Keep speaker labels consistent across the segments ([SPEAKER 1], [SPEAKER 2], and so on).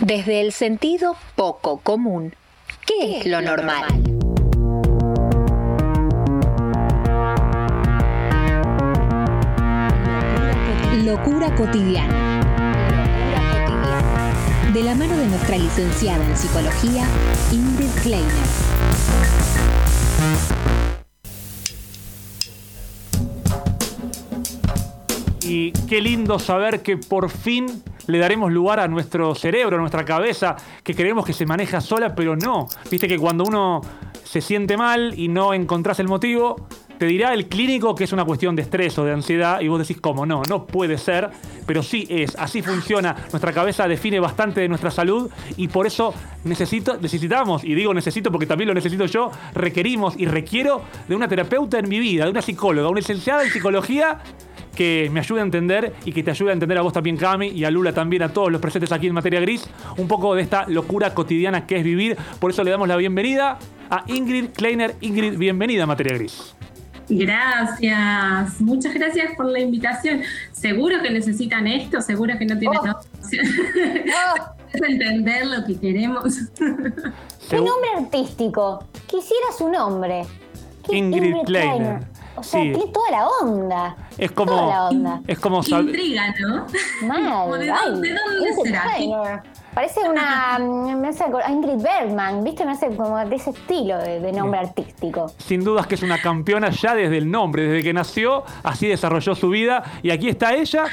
[SPEAKER 1] Desde el sentido poco común, ¿qué, es lo normal? Locura cotidiana. De la mano de nuestra licenciada en psicología, Ingrid Kleiner.
[SPEAKER 2] Y qué lindo saber que por fin le daremos lugar a nuestro cerebro, a nuestra cabeza, que creemos que se maneja sola, pero no. Viste que cuando uno se siente mal y no encontrás el motivo, te dirá el clínico que es una cuestión de estrés o de ansiedad y vos decís, ¿cómo no? No puede ser, pero sí es, así funciona. Nuestra cabeza define bastante de nuestra salud y por eso necesito, necesitamos, y digo necesito porque también lo necesito yo, requerimos y requiero de una terapeuta en mi vida, de una psicóloga, una licenciada en psicología que me ayude a entender y que te ayude a entender a vos también, Cami, y a Lula también, a todos los presentes aquí en Materia Gris, un poco de esta locura cotidiana que es vivir. Por eso le damos la bienvenida a Ingrid Kleiner. Ingrid, bienvenida a Materia Gris.
[SPEAKER 3] Gracias, muchas gracias por la invitación. Seguro que necesitan esto, seguro que no tienen
[SPEAKER 4] Oh.
[SPEAKER 3] opción. Es entender lo que queremos.
[SPEAKER 4] ¿Qué nombre artístico? Quisiera su nombre. ¿Qué
[SPEAKER 2] Ingrid Kleiner.
[SPEAKER 4] O sea,
[SPEAKER 2] Sí.
[SPEAKER 4] tiene toda la onda.
[SPEAKER 2] Es como,
[SPEAKER 4] Toda la onda.
[SPEAKER 2] es como
[SPEAKER 3] Intriga, ¿no?
[SPEAKER 4] Mal.
[SPEAKER 3] Como de
[SPEAKER 4] ay,
[SPEAKER 3] dónde- de dónde
[SPEAKER 4] Ingrid
[SPEAKER 3] será?
[SPEAKER 4] Parece una. Me hace a Ingrid Bergman, ¿viste? Me hace como de ese estilo de, de nombre artístico.
[SPEAKER 2] sin dudas que es una campeona ya desde el nombre, desde que nació, así desarrolló su vida. Y aquí está ella,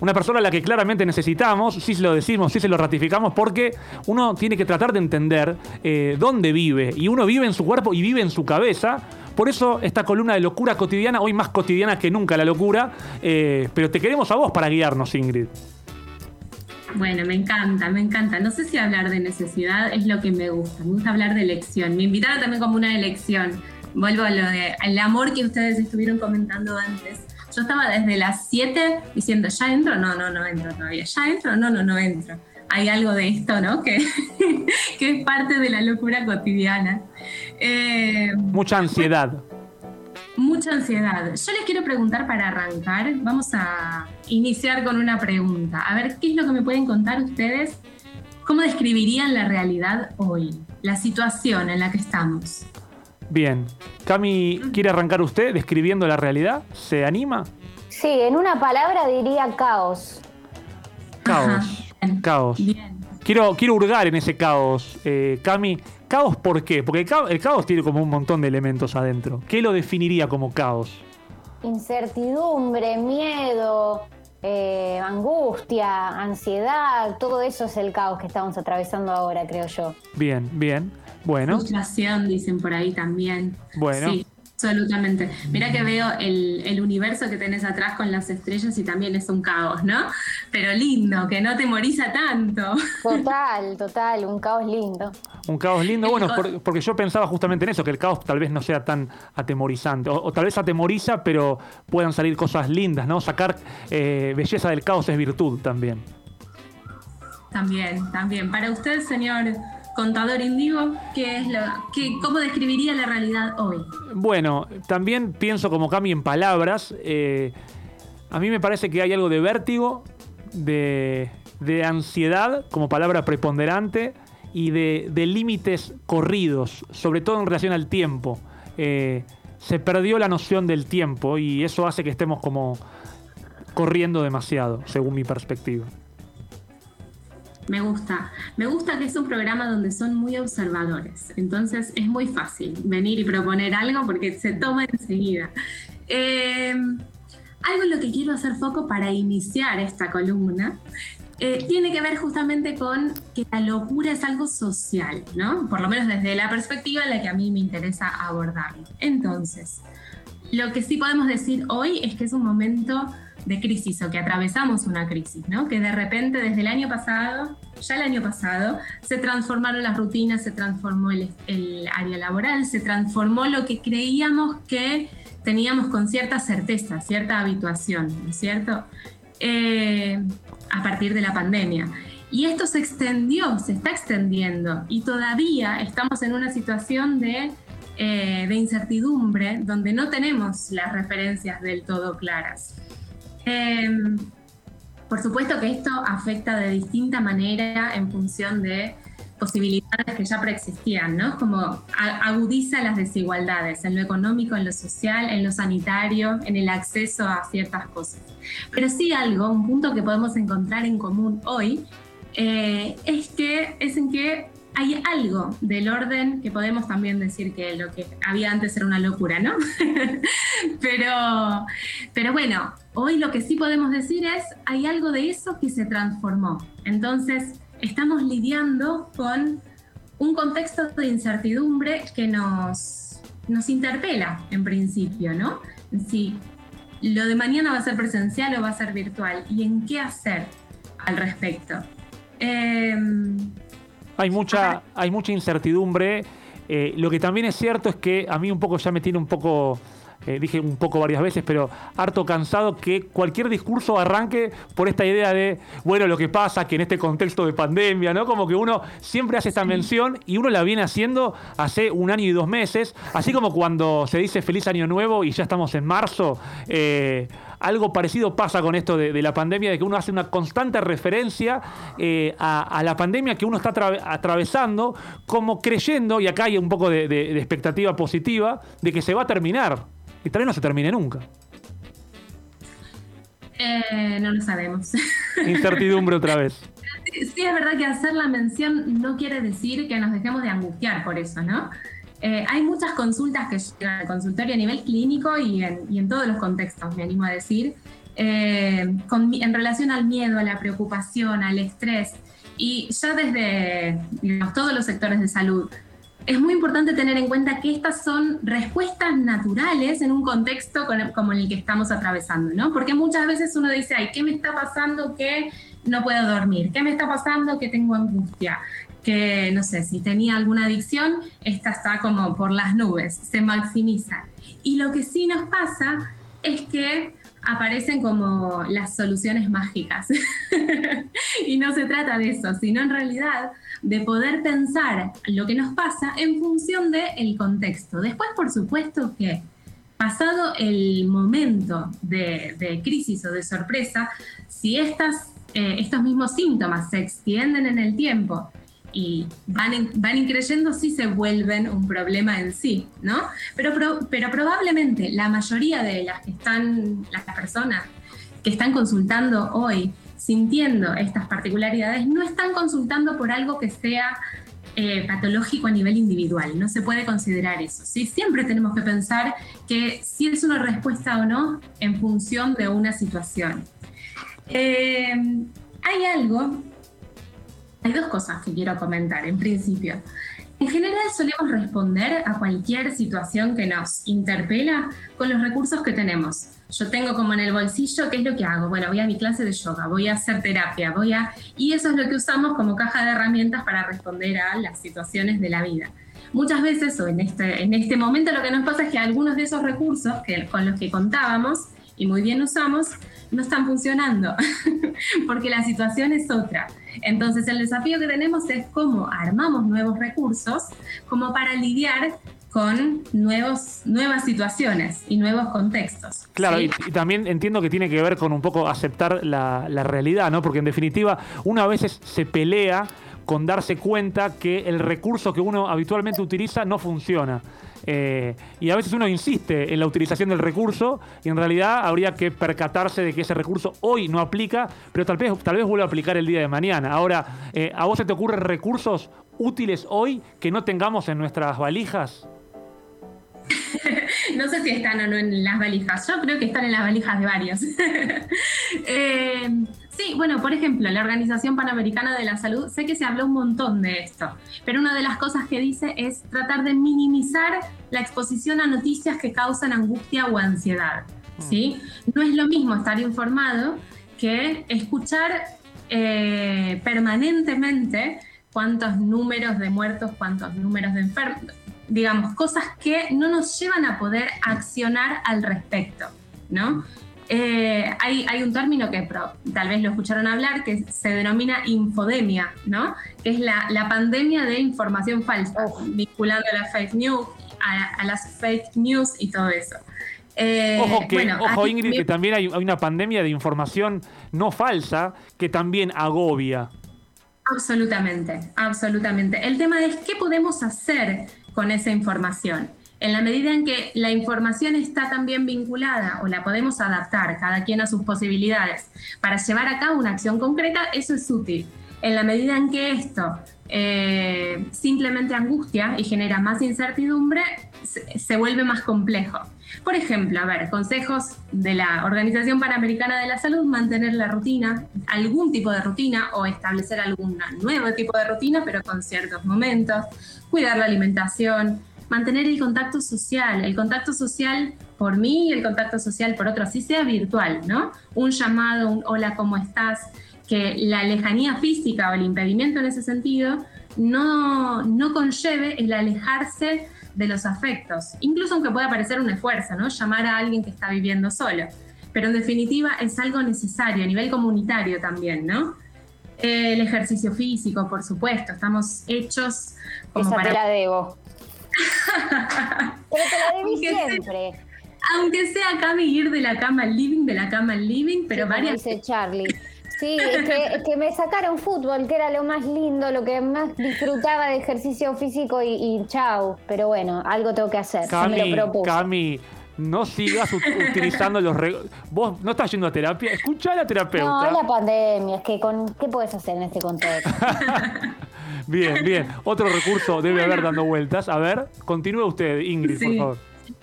[SPEAKER 2] una persona a la que claramente necesitamos, sí se lo decimos, sí se lo ratificamos, porque uno tiene que tratar de entender eh, dónde vive. Y uno vive en su cuerpo y vive en su cabeza. Por eso esta columna de locura cotidiana, hoy más cotidiana que nunca la locura, eh, pero te queremos a vos para guiarnos, Ingrid.
[SPEAKER 3] Bueno, me encanta, me encanta. No sé si hablar de necesidad es lo que me gusta. Me gusta hablar de elección. Me invitaron también como una elección. Vuelvo a lo de amor que ustedes estuvieron comentando antes. Yo estaba desde las 7 diciendo, ¿ya entro? No, no, no entro todavía. ¿Ya entro? No, no, no entro. Hay algo de esto, ¿no? Que, que es parte de la locura cotidiana. Eh,
[SPEAKER 2] Mucha ansiedad.
[SPEAKER 3] Mucha ansiedad. Yo les quiero preguntar para arrancar. Vamos a iniciar con una pregunta. A ver, ¿qué es lo que me pueden contar ustedes? ¿Cómo describirían la realidad hoy? La situación en la que estamos.
[SPEAKER 2] Bien. Cami, ¿quiere arrancar usted describiendo la realidad? ¿Se anima?
[SPEAKER 4] Sí, en una palabra diría caos.
[SPEAKER 2] Caos.
[SPEAKER 3] Ajá, bien.
[SPEAKER 2] Caos.
[SPEAKER 3] Bien.
[SPEAKER 2] Quiero, quiero hurgar en ese caos, eh, Cami. ¿Caos por qué? Porque el caos, el caos tiene como un montón de elementos adentro. ¿Qué lo definiría como caos?
[SPEAKER 4] Incertidumbre, miedo, eh, angustia, ansiedad, todo eso es el caos que estamos atravesando ahora, creo yo.
[SPEAKER 2] Bien, bien. Bueno,
[SPEAKER 3] Frustración, dicen por ahí también.
[SPEAKER 2] Bueno.
[SPEAKER 3] Sí, absolutamente. Mira que veo el, el universo que tenés atrás con las estrellas y también es un caos, ¿no? Pero lindo, que no temoriza tanto.
[SPEAKER 4] Total, total, un caos lindo.
[SPEAKER 2] un caos lindo. Bueno, por- porque yo pensaba justamente en eso, que el caos tal vez no sea tan atemorizante. O, o tal vez atemoriza, pero puedan salir cosas lindas, ¿no? Sacar eh, belleza del caos es virtud también.
[SPEAKER 3] También, también. Para usted, señor contador indigo, ¿qué es lo, qué, ¿cómo describiría la realidad hoy?
[SPEAKER 2] Bueno, también pienso como Cami en palabras. eh, a mí me parece que hay algo de vértigo, de, de ansiedad como palabra preponderante y de, de límites corridos, sobre todo en relación al tiempo. Eh, se perdió la noción del tiempo y eso hace que estemos como corriendo demasiado, según mi perspectiva.
[SPEAKER 3] Me gusta. Me gusta que es un programa donde son muy observadores. Entonces es muy fácil venir y proponer algo porque se toma enseguida. Eh, algo en lo que quiero hacer foco para iniciar esta columna eh, tiene que ver justamente con que la locura es algo social, ¿no? Por lo menos desde la perspectiva en la que a mí me interesa abordarlo. Entonces, lo que sí podemos decir hoy es que es un momento de crisis o que atravesamos una crisis, ¿no? Que de repente desde el año pasado, ya el año pasado, se transformaron las rutinas, se transformó el, área laboral, se transformó lo que creíamos que teníamos con cierta certeza, cierta habituación, ¿no es cierto? Eh, a partir de la pandemia. Y esto se extendió, se está extendiendo y todavía estamos en una situación de, eh, de incertidumbre donde no tenemos las referencias del todo claras. Eh, Por supuesto que esto afecta de distinta manera en función de posibilidades que ya preexistían, ¿no? Como agudiza las desigualdades en lo económico, en lo social, en lo sanitario, en el acceso a ciertas cosas. Pero sí algo, un punto que podemos encontrar en común hoy, eh, es que es en que hay algo del orden que podemos también decir que lo que había antes era una locura, ¿no? pero, pero bueno, hoy lo que sí podemos decir es, hay algo de eso que se transformó. Entonces, estamos lidiando con un contexto de incertidumbre que nos, nos interpela en principio, ¿no? Si lo de mañana va a ser presencial o va a ser virtual y en qué hacer al respecto. Eh,
[SPEAKER 2] hay mucha, hay mucha incertidumbre. Eh, lo que también es cierto es que a mí un poco ya me tiene un poco, eh, dije un poco varias veces, pero harto cansado que cualquier discurso arranque por esta idea de, bueno, lo que pasa que en este contexto de pandemia, ¿no? Como que uno siempre hace esta mención y uno la viene haciendo hace un año y dos meses, así como cuando se dice feliz año nuevo y ya estamos en marzo. Eh, algo parecido pasa con esto de, la pandemia, de que uno hace una constante referencia eh, a, la pandemia que uno está atravesando, como creyendo, y acá hay un poco de, expectativa positiva, de que se va a terminar. Y tal vez no se termine nunca.
[SPEAKER 3] Eh, no lo sabemos.
[SPEAKER 2] Incertidumbre otra vez.
[SPEAKER 3] Sí, es verdad que hacer la mención no quiere decir que nos dejemos de angustiar por eso, ¿no? Eh, hay muchas consultas que llegan al consultorio a nivel clínico y en, todos los contextos, me animo a decir, eh, en relación al miedo, a la preocupación, al estrés, y ya desde todos los sectores de salud. Es muy importante tener en cuenta que estas son respuestas naturales en un contexto como el que estamos atravesando, ¿no? Porque muchas veces uno dice, ay, ¿qué me está pasando que no puedo dormir? ¿Qué me está pasando que tengo angustia? que, no sé, si tenía alguna adicción, esta está como por las nubes, se maximiza. Y lo que sí nos pasa es que aparecen como las soluciones mágicas. y no se trata de eso, sino en realidad de poder pensar lo que nos pasa en función del el contexto. Después, por supuesto que pasado el momento de, crisis o de sorpresa, si estas, eh, estos mismos síntomas se extienden en el tiempo y van, van increyendo si se vuelven un problema en sí, ¿no? Pero, pero probablemente la mayoría de las que están, las personas que están consultando hoy, sintiendo estas particularidades, no están consultando por algo que sea eh, patológico a nivel individual, no se puede considerar eso. ¿sí? Siempre tenemos que pensar que si es una respuesta o no en función de una situación. Eh, hay algo hay dos cosas que quiero comentar en principio. En general solemos responder a cualquier situación que nos interpela con los recursos que tenemos. Yo tengo como en el bolsillo, ¿qué es lo que hago? Bueno, voy a mi clase de yoga, voy a hacer terapia, voy a... Y eso es lo que usamos como caja de herramientas para responder a las situaciones de la vida. Muchas veces, o en este, en este momento, lo que nos pasa es que algunos de esos recursos que, con los que contábamos y muy bien usamos, no están funcionando, porque la situación es otra. Entonces el desafío que tenemos es cómo armamos nuevos recursos como para lidiar con nuevos, nuevas situaciones y nuevos contextos.
[SPEAKER 2] Claro, y, también entiendo que tiene que ver con un poco aceptar la, la realidad, ¿no? Porque en definitiva, uno a veces se pelea con darse cuenta que el recurso que uno habitualmente utiliza no funciona. Eh, y a veces uno insiste en la utilización del recurso y en realidad habría que percatarse de que ese recurso hoy no aplica, pero tal vez, tal vez vuelva a aplicar el día de mañana. Ahora, eh, ¿a vos se te ocurren recursos útiles hoy que no tengamos en nuestras valijas?
[SPEAKER 3] no sé si están o no en las valijas. Yo creo que están en las valijas de varios. eh, Sí, bueno, por ejemplo, la Organización Panamericana de la Salud, sé que se habló un montón de esto, pero una de las cosas que dice es tratar de minimizar la exposición a noticias que causan angustia o ansiedad. Mm. ¿sí? No es lo mismo estar informado que escuchar eh, permanentemente cuántos números de muertos, cuántos números de enfermos, digamos, cosas que no nos llevan a poder accionar al respecto, ¿no? Eh, hay, hay, un término que tal vez lo escucharon hablar que se denomina infodemia, ¿no? Que es la, la pandemia de información falsa, vinculando a las fake news, a, las fake news y todo eso. Eh,
[SPEAKER 2] Ojo, que,
[SPEAKER 3] bueno,
[SPEAKER 2] ojo Ingrid, que también hay, hay una pandemia de información no falsa que también agobia.
[SPEAKER 3] Absolutamente, absolutamente. El tema es qué podemos hacer con esa información. En la medida en que la información está también vinculada o la podemos adaptar cada quien a sus posibilidades para llevar a cabo una acción concreta, eso es útil. En la medida en que esto eh, simplemente angustia y genera más incertidumbre, se, se vuelve más complejo. Por ejemplo, a ver, consejos de la Organización Panamericana de la Salud, mantener la rutina, algún tipo de rutina o establecer algún nuevo tipo de rutina, pero con ciertos momentos, cuidar la alimentación, mantener el contacto social, el contacto social por mí y el contacto social por otro, así sea virtual, ¿no? Un llamado, un hola, ¿cómo estás? Que la lejanía física o el impedimento en ese sentido no, no conlleve el alejarse de los afectos, incluso aunque pueda parecer un esfuerzo, ¿no? Llamar a alguien que está viviendo solo. Pero en definitiva es algo necesario a nivel comunitario también, ¿no? El ejercicio físico, por supuesto, estamos hechos como
[SPEAKER 4] Esa
[SPEAKER 3] para
[SPEAKER 4] te la debo. Pero te la debí
[SPEAKER 3] Aunque sea-
[SPEAKER 4] siempre.
[SPEAKER 3] Aunque sea Cami ir de la cama al living, de la cama al living, pero
[SPEAKER 4] Sí,
[SPEAKER 3] varias
[SPEAKER 4] dice Charlie. Sí, es que, es que me sacaron fútbol, que era lo más lindo, lo que más disfrutaba de ejercicio físico y, y chau. Pero bueno, algo tengo que hacer. Me
[SPEAKER 2] Cami,
[SPEAKER 4] lo propuse.
[SPEAKER 2] Cami, no sigas ut- utilizando los... Vos no estás yendo a terapia, escuchá a la terapeuta.
[SPEAKER 4] No, es la pandemia, es que con ¿qué puedes hacer en este contexto?
[SPEAKER 2] Bien, bien. Otro recurso debe haber dando vueltas. A ver, continúe usted, Ingrid, por
[SPEAKER 3] Sí.
[SPEAKER 2] favor.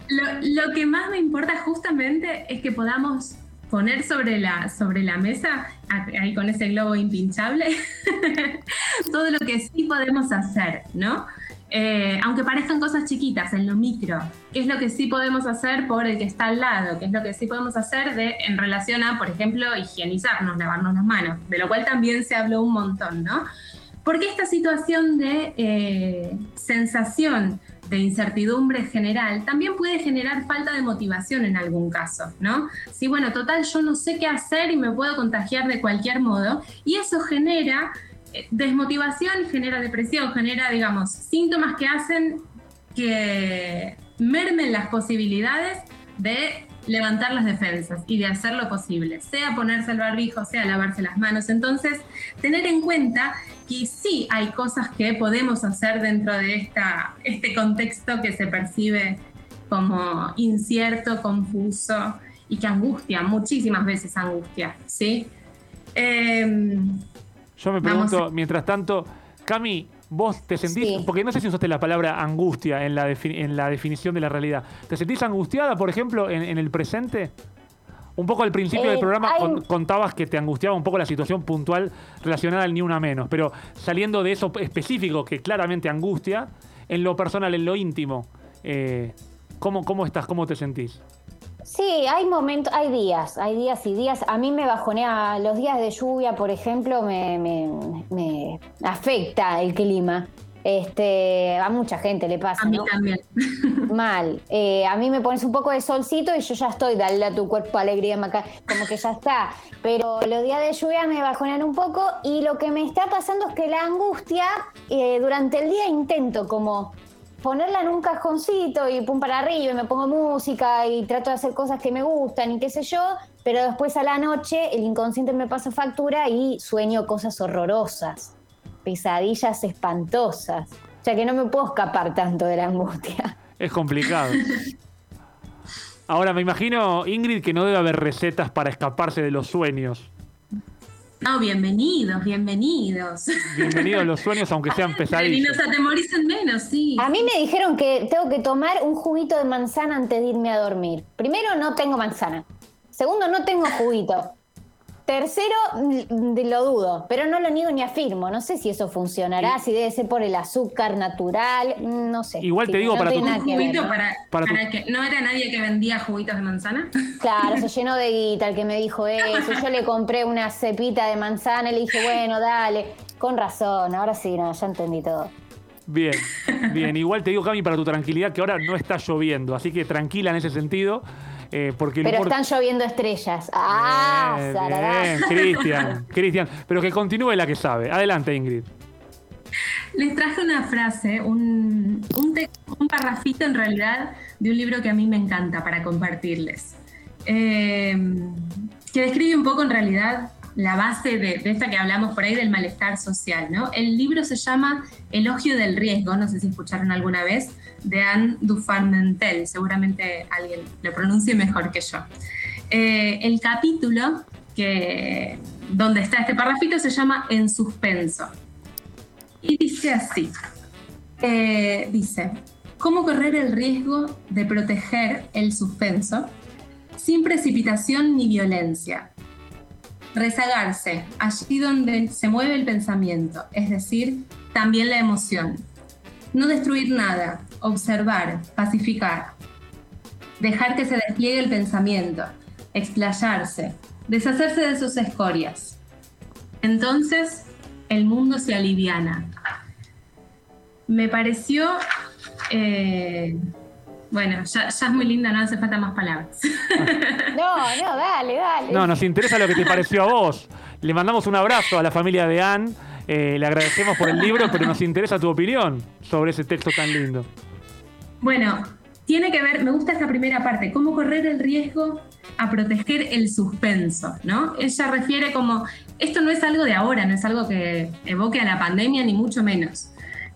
[SPEAKER 3] Lo, lo que más me importa justamente es que podamos poner sobre la, sobre la mesa, ahí con ese globo impinchable, todo lo que sí podemos hacer, ¿no? Eh, aunque parezcan cosas chiquitas en lo micro, qué es lo que sí podemos hacer por el que está al lado, qué es lo que sí podemos hacer de, en relación a, por ejemplo, higienizarnos, lavarnos las manos, de lo cual también se habló un montón, ¿no? Porque esta situación de eh, sensación de incertidumbre general también puede generar falta de motivación en algún caso, ¿no? Si, bueno, total, yo no sé qué hacer y me puedo contagiar de cualquier modo, y eso genera eh, desmotivación, genera depresión, genera, digamos, síntomas que hacen que mermen las posibilidades de levantar las defensas y de hacer lo posible, sea ponerse el barbijo, sea lavarse las manos. Entonces, tener en cuenta que sí hay cosas que podemos hacer dentro de esta, este contexto que se percibe como incierto, confuso y que angustia, muchísimas veces angustia, ¿sí? Em,
[SPEAKER 2] Yo me pregunto,
[SPEAKER 3] a-
[SPEAKER 2] mientras tanto, Cami, vos te sentís,
[SPEAKER 4] Sí.
[SPEAKER 2] porque no sé si usaste la palabra angustia en la, en la definición de la realidad, ¿te sentís angustiada, por ejemplo, en, en el presente? Un poco al principio
[SPEAKER 4] Eh,
[SPEAKER 2] del programa
[SPEAKER 4] hay-
[SPEAKER 2] con- contabas que te angustiaba un poco la situación puntual relacionada al ni una menos, pero saliendo de eso específico que claramente angustia, en lo personal, en lo íntimo, eh, ¿cómo, ¿cómo estás? ¿Cómo te sentís?
[SPEAKER 4] Sí, hay momentos, hay días, hay días y días. A mí me bajonea, los días de lluvia, por ejemplo, me, me- me afecta el clima. Este, a mucha gente le pasa,
[SPEAKER 3] a mí
[SPEAKER 4] ¿no?
[SPEAKER 3] también.
[SPEAKER 4] Mal. Eh, a mí me pones un poco de solcito y yo ya estoy, dale a tu cuerpo alegría, maca, como que ya está. Pero los días de lluvia me bajonean un poco y lo que me está pasando es que la angustia, eh, durante el día intento como ponerla en un cajoncito y pum para arriba y me pongo música y trato de hacer cosas que me gustan y qué sé yo, pero después a la noche el inconsciente me pasa factura y sueño cosas horrorosas, pesadillas espantosas. O sea que no me puedo escapar tanto de la angustia.
[SPEAKER 2] Es complicado. Ahora, me imagino, Ingrid, que no debe haber recetas para escaparse de los sueños.
[SPEAKER 3] No, bienvenidos, bienvenidos.
[SPEAKER 2] Bienvenidos a los sueños, aunque sean
[SPEAKER 3] Y
[SPEAKER 2] pesadillas.
[SPEAKER 3] nos atemoricen menos, sí.
[SPEAKER 4] A mí me dijeron que tengo que tomar un juguito de manzana antes de irme a dormir. Primero, no tengo manzana. Segundo, no tengo juguito. Tercero, mm, de- lo dudo, pero no lo niego ni afirmo. No sé si eso funcionará, si debe ser por el azúcar natural, mm, no sé.
[SPEAKER 2] Igual te digo,
[SPEAKER 4] no
[SPEAKER 2] para tu-
[SPEAKER 4] que ver, ¿no?
[SPEAKER 3] para,
[SPEAKER 2] para
[SPEAKER 3] que no era nadie que vendía juguitos de manzana.
[SPEAKER 4] Claro, se llenó de guita el que me dijo eso. Yo le compré una cepita de manzana y le dije, bueno, dale. Con razón, ahora sí, no, ya entendí todo.
[SPEAKER 2] Bien, bien. Igual te digo, Cami, para tu tranquilidad, que ahora no está lloviendo. Así que tranquila en ese sentido. Eh, porque
[SPEAKER 4] Pero están lloviendo estrellas. ¡Ah!
[SPEAKER 2] Bien, Cristian, Cristian. Pero que continúe la que sabe. Adelante, Ingrid.
[SPEAKER 3] Les traje una frase, un, un, un, parrafito en realidad de un libro que a mí me encanta para compartirles, eh, que describe un poco en realidad la base de, esta que hablamos por ahí del malestar social. ¿no? El libro se llama Elogio del Riesgo, no sé si escucharon alguna vez, de Anne Dufarmentel, seguramente alguien lo pronuncie mejor que yo. Eh, el capítulo que, donde está este parrafito se llama En suspenso. Y dice así, eh, dice, ¿cómo correr el riesgo de proteger el suspenso sin precipitación ni violencia? Rezagarse, allí donde se mueve el pensamiento, es decir, también la emoción. No destruir nada, observar, pacificar. Dejar que se despliegue el pensamiento, explayarse, deshacerse de sus escorias. Entonces el mundo se aliviana. Me pareció, eh, bueno, ya, es muy linda, no hace falta más palabras.
[SPEAKER 4] No, no, dale, dale.
[SPEAKER 2] No, nos interesa lo que te pareció a vos. Le mandamos un abrazo a la familia de Anne. Eh, le agradecemos por el libro, pero nos interesa tu opinión sobre ese texto tan lindo.
[SPEAKER 3] Bueno, tiene que ver, me gusta esta primera parte, cómo correr el riesgo a proteger el suspenso, ¿no? Ella refiere como, esto no es algo de ahora, no es algo que evoque a la pandemia, ni mucho menos.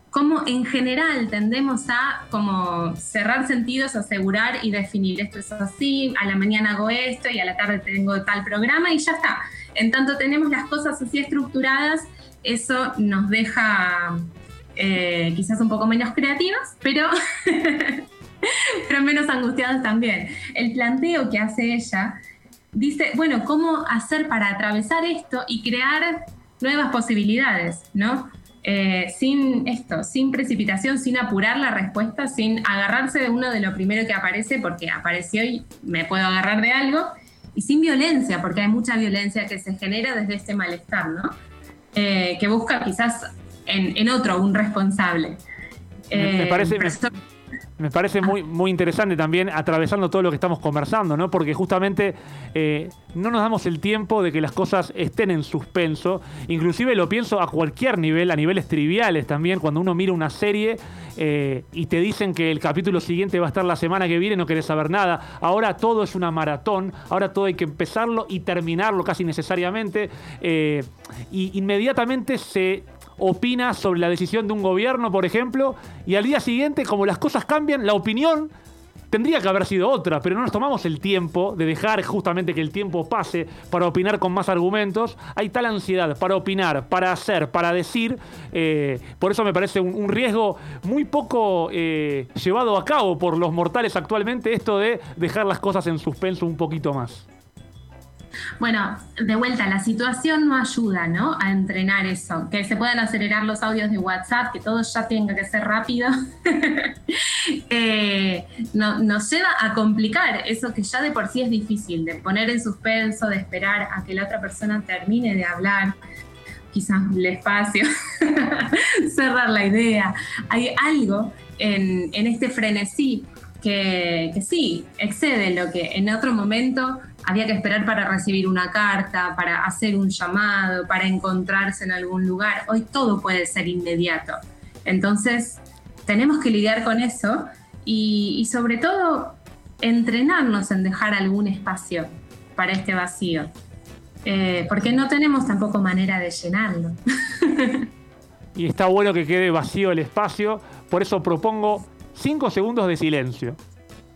[SPEAKER 3] Como en general tendemos a como cerrar sentidos, asegurar y definir, esto es así, a la mañana hago esto y a la tarde tengo tal programa y ya está. En tanto tenemos las cosas así estructuradas, eso nos deja eh, quizás un poco menos creativas, pero pero menos angustiados también. El planteo que hace ella dice, bueno, ¿cómo hacer para atravesar esto y crear nuevas posibilidades, ¿no? Eh, sin esto, sin precipitación, sin apurar la respuesta, sin agarrarse de uno de lo primero que aparece, porque apareció y me puedo agarrar de algo, y sin violencia, porque hay mucha violencia que se genera desde este malestar, ¿no? Eh, que busca quizás en, otro un responsable.
[SPEAKER 2] me, parece, eh, me parece muy, muy interesante también atravesando todo lo que estamos conversando, ¿no? Porque justamente eh, no nos damos el tiempo de que las cosas estén en suspenso. Inclusive lo pienso a cualquier nivel, a niveles triviales también, cuando uno mira una serie eh, y te dicen que el capítulo siguiente va a estar la semana que viene, no querés saber nada. Ahora todo es una maratón, ahora todo hay que empezarlo y terminarlo casi necesariamente. Eh, y inmediatamente se opina sobre la decisión de un gobierno, por ejemplo, y al día siguiente, como las cosas cambian, la opinión tendría que haber sido otra, pero no nos tomamos el tiempo de dejar justamente que el tiempo pase para opinar con más argumentos. Hay tal ansiedad para opinar, para hacer, para decir. Eh, por eso me parece un, riesgo muy poco eh, llevado a cabo por los mortales actualmente esto de dejar las cosas en suspenso un poquito más.
[SPEAKER 3] Bueno, de vuelta, la situación no ayuda, ¿no? A entrenar eso, que se puedan acelerar los audios de WhatsApp, que todo ya tenga que ser rápido, eh, nos lleva a complicar eso que ya de por sí es difícil, de poner en suspenso, de esperar a que la otra persona termine de hablar quizás el espacio, cerrar la idea. Hay algo en, este frenesí que, sí, excede lo que en otro momento había que esperar para recibir una carta, para hacer un llamado, para encontrarse en algún lugar. Hoy todo puede ser inmediato. Entonces, tenemos que lidiar con eso y, sobre todo entrenarnos en dejar algún espacio para este vacío. Eh, porque no tenemos tampoco manera de llenarlo.
[SPEAKER 2] y está bueno que quede vacío el espacio, por eso propongo cinco segundos de silencio.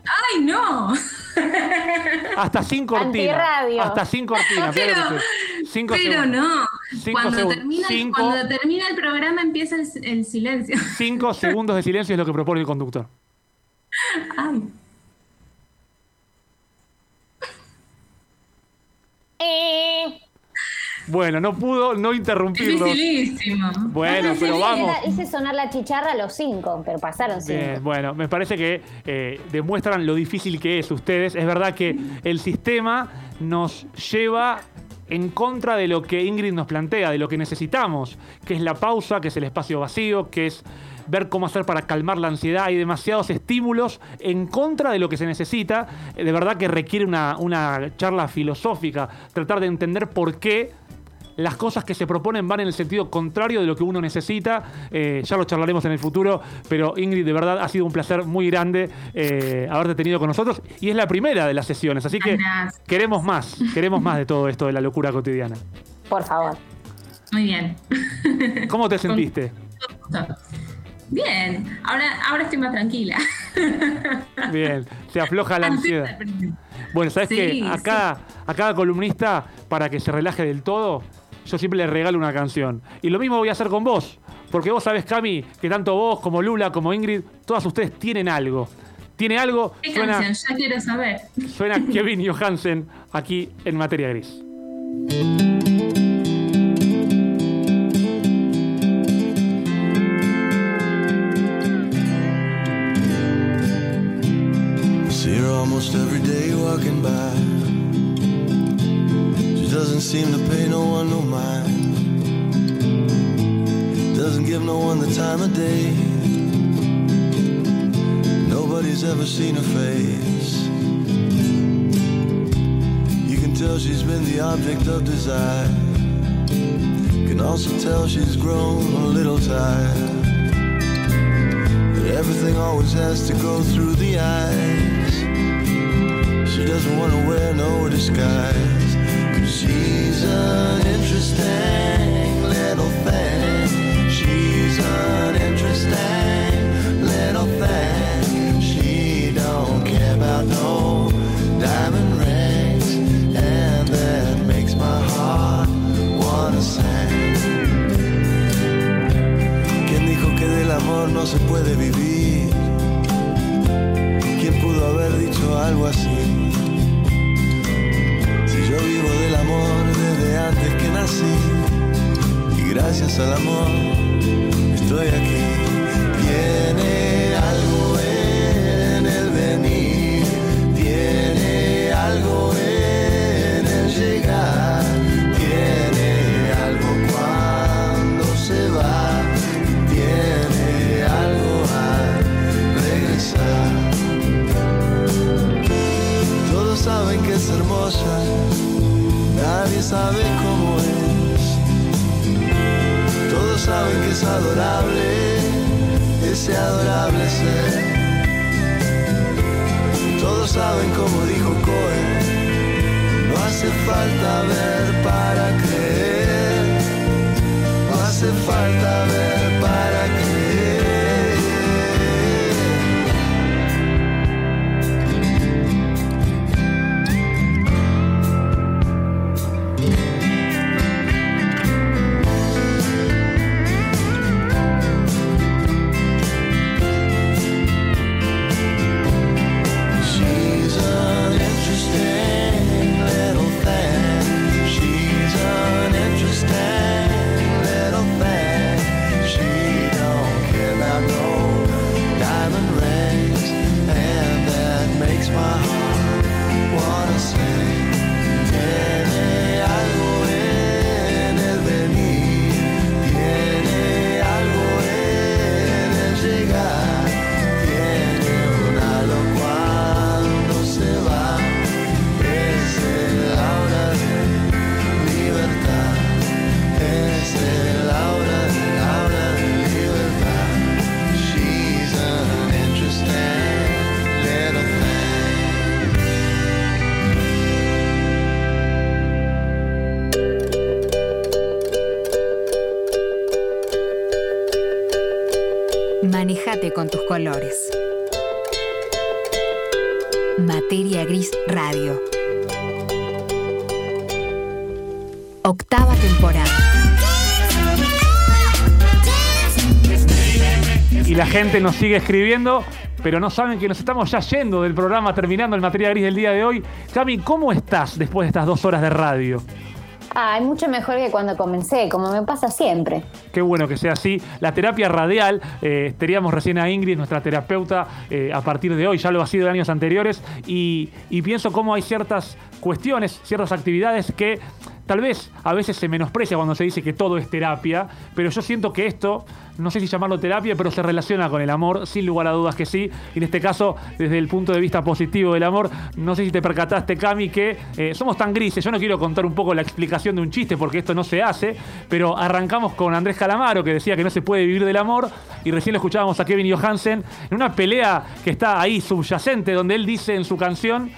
[SPEAKER 3] ¡Ay, no!
[SPEAKER 2] Hasta sin cortina. Hasta sin cortina.
[SPEAKER 3] Pero, pero no. Cuando termina, cuando termina, el programa empieza el, silencio.
[SPEAKER 2] Cinco segundos de silencio es lo que propone el conductor. Ay. Eh. Bueno, no pudo no interrumpirlo. Bueno, pero vamos.
[SPEAKER 4] hice sonar la chicharra a los cinco, pero pasaron cinco.
[SPEAKER 2] bueno, me parece que eh, demuestran lo difícil que es ustedes. Es verdad que el sistema nos lleva en contra de lo que Ingrid nos plantea, de lo que necesitamos, que es la pausa, que es el espacio vacío, que es ver cómo hacer para calmar la ansiedad. Hay demasiados estímulos en contra de lo que se necesita. De verdad que requiere una, una charla filosófica, tratar de entender por qué las cosas que se proponen van en el sentido contrario de lo que uno necesita. Eh, ya lo charlaremos en el futuro, pero Ingrid, de verdad ha sido un placer muy grande eh, haberte tenido con nosotros y es la primera de las sesiones, así que
[SPEAKER 3] Gracias.
[SPEAKER 2] queremos más, queremos más de todo esto de la locura cotidiana.
[SPEAKER 4] Por favor.
[SPEAKER 3] Muy bien.
[SPEAKER 2] ¿Cómo te sentiste?
[SPEAKER 3] Bien, ahora, ahora estoy más tranquila.
[SPEAKER 2] Bien, se afloja la ansiedad. Bueno, ¿sabes
[SPEAKER 3] Sí,
[SPEAKER 2] qué? Acá, a cada columnista, para que se relaje del todo, yo siempre le regalo una canción. Y lo mismo voy a hacer con vos. Porque vos sabés, Cami, que tanto vos como Lula, como Ingrid, todas ustedes tienen algo. Tiene algo,
[SPEAKER 3] ¿Qué
[SPEAKER 2] suena,
[SPEAKER 3] canción? Ya quiero saber.
[SPEAKER 2] suena Kevin Johansen aquí en Materia Gris.
[SPEAKER 5] See her almost every day walking by. Doesn't seem to pay no one no mind. Doesn't give no one the time of day. Nobody's ever seen her face. You can tell she's been the object of desire. Can also tell she's grown a little tired. But everything always has to go through the eyes. She doesn't want to wear no disguise. She's an interesting little thing. She's an interesting little thing. She don't care about no diamond rings. And that makes my heart wanna sing. ¿Quién dijo que del amor no se puede vivir? ¿Quién pudo haber dicho algo así? Y gracias al amor estoy aquí. Tiene algo en el venir, tiene algo en el llegar, tiene algo cuando se va, tiene algo al regresar. Todos saben que es hermosa, nadie sabe cómo es. Todos saben que es adorable, ese adorable ser. Todos saben como dijo Cohen, no hace falta ver para creer, no hace falta
[SPEAKER 6] Materia Gris Radio. Octava temporada.
[SPEAKER 2] Y la gente nos sigue escribiendo, pero no saben que nos estamos ya yendo del programa, terminando el materia gris del día de hoy. Cami, ¿cómo estás después de estas dos horas de radio?
[SPEAKER 4] Ay, mucho mejor que cuando comencé, como me pasa siempre.
[SPEAKER 2] Qué bueno que sea así. La terapia radial, eh, teníamos recién a Ingrid, nuestra terapeuta, eh, a partir de hoy, ya lo ha sido en años anteriores, y pienso cómo hay ciertas cuestiones, ciertas actividades que Tal vez a veces se menosprecia cuando se dice que todo es terapia, pero yo siento que esto, no sé si llamarlo terapia, pero se relaciona con el amor, sin lugar a dudas que sí. Y en este caso, desde el punto de vista positivo del amor, no sé si te percataste, Cami, que eh, somos tan grises. Yo no quiero contar un poco la explicación de un chiste porque esto no se hace, pero arrancamos con Andrés Calamaro, que decía que no se puede vivir del amor, y recién lo escuchábamos a Kevin Johansen en una pelea que está ahí subyacente, donde él dice en su canción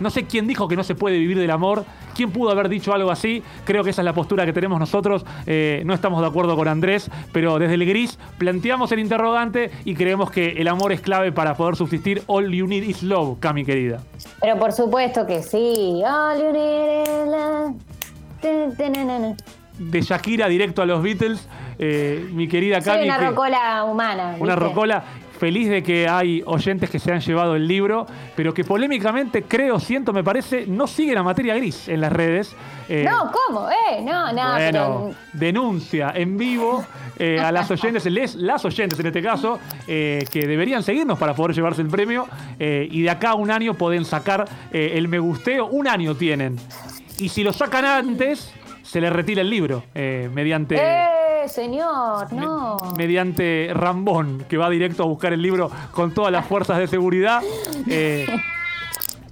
[SPEAKER 2] no sé quién dijo que no se puede vivir del amor. ¿Quién pudo haber dicho algo así? Creo que esa es la postura que tenemos nosotros. Eh, no estamos de acuerdo con Andrés, pero desde el gris planteamos el interrogante y creemos que el amor es clave para poder subsistir. All you need is love, Cami querida.
[SPEAKER 4] Pero por supuesto que sí. All you need is love.
[SPEAKER 2] De Shakira directo a los Beatles, eh, mi querida Cami.
[SPEAKER 4] Soy una
[SPEAKER 2] que-
[SPEAKER 4] rocola humana.
[SPEAKER 2] Una rocola. Feliz de que hay oyentes que se han llevado el libro, pero que polémicamente, creo, siento, me parece, no siguen a materia gris en las redes. Eh,
[SPEAKER 4] No, ¿cómo? Eh, no, no,
[SPEAKER 2] bueno,
[SPEAKER 4] pero.
[SPEAKER 2] denuncia en vivo eh, a las oyentes, les, las oyentes en este caso, eh, que deberían seguirnos para poder llevarse el premio. y de acá a un año pueden sacar el me gusteo. Un año tienen. Y si lo sacan antes, se les retira el libro eh, mediante.
[SPEAKER 4] Señor, no.
[SPEAKER 2] mediante Rambón, que va directo a buscar el libro con todas las fuerzas de seguridad. Eh,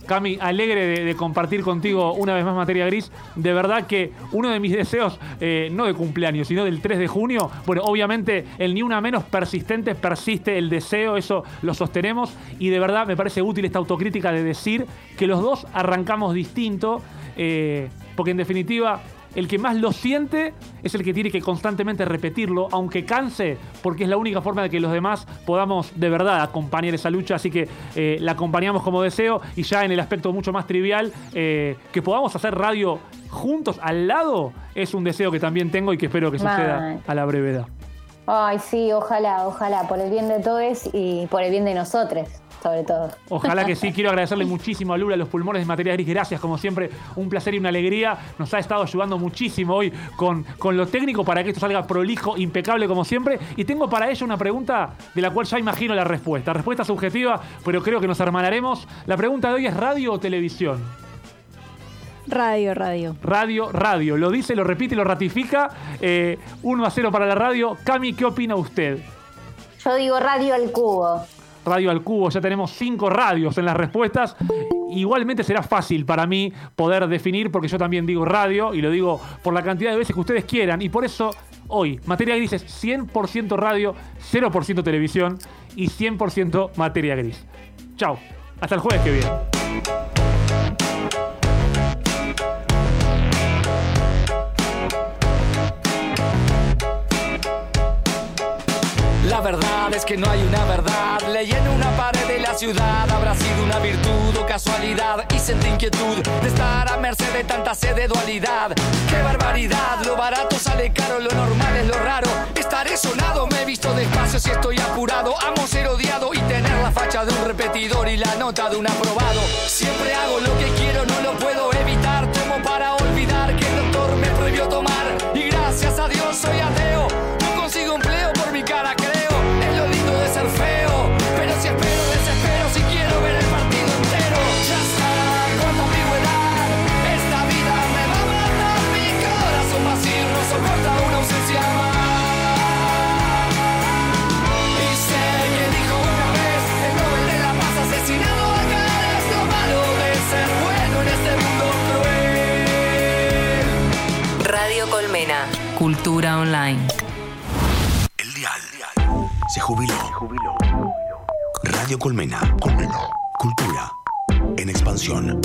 [SPEAKER 2] Cami, alegre de, de compartir contigo una vez más materia gris. De verdad que uno de mis deseos, eh, no de cumpleaños, sino del 3 de junio, bueno, obviamente el ni una menos persistente persiste el deseo, eso lo sostenemos. Y de verdad me parece útil esta autocrítica de decir que los dos arrancamos distinto, eh, porque en definitiva el que más lo siente es el que tiene que constantemente repetirlo, aunque canse, porque es la única forma de que los demás podamos de verdad acompañar esa lucha. Así que eh, la acompañamos como deseo y ya en el aspecto mucho más trivial, eh, que podamos hacer radio juntos al lado, es un deseo que también tengo y que espero que suceda a la brevedad.
[SPEAKER 4] Ay, sí, ojalá, ojalá, por el bien de todos y por el bien de nosotros, sobre todo.
[SPEAKER 2] Ojalá que sí. Quiero agradecerle muchísimo a Lula, los pulmones de Materia Gris. Gracias, como siempre. Un placer y una alegría. Nos ha estado ayudando muchísimo hoy con, con lo técnico para que esto salga prolijo, impecable como siempre. Y tengo para ella una pregunta de la cual ya imagino la respuesta. Respuesta subjetiva, pero creo que nos hermanaremos. La pregunta de hoy es radio o televisión.
[SPEAKER 7] Radio, radio.
[SPEAKER 2] Radio, radio. Lo dice, lo repite y lo ratifica. Eh, 1 a 0 para la radio. Cami, ¿qué opina usted?
[SPEAKER 4] Yo digo radio al cubo.
[SPEAKER 2] Radio al Cubo, ya tenemos cinco radios en las respuestas. Igualmente será fácil para mí poder definir, porque yo también digo radio y lo digo por la cantidad de veces que ustedes quieran. Y por eso hoy, Materia Gris es 100% radio, 0% televisión y 100% materia gris. Chao, hasta el jueves que viene.
[SPEAKER 8] Verdad es que no hay una verdad. Leí en una pared de la ciudad. Habrá sido una virtud o casualidad. Y sentí inquietud de estar a merced de tanta sed de dualidad. ¡Qué barbaridad! Lo barato sale caro, lo normal es lo raro. Estaré sonado, me he visto despacio si estoy apurado. Amo ser odiado y tener la facha de un repetidor y la nota de un aprobado. Siempre hago lo
[SPEAKER 6] Online.
[SPEAKER 9] El dial se jubiló. Radio Colmena. Colmena. Cultura en expansión.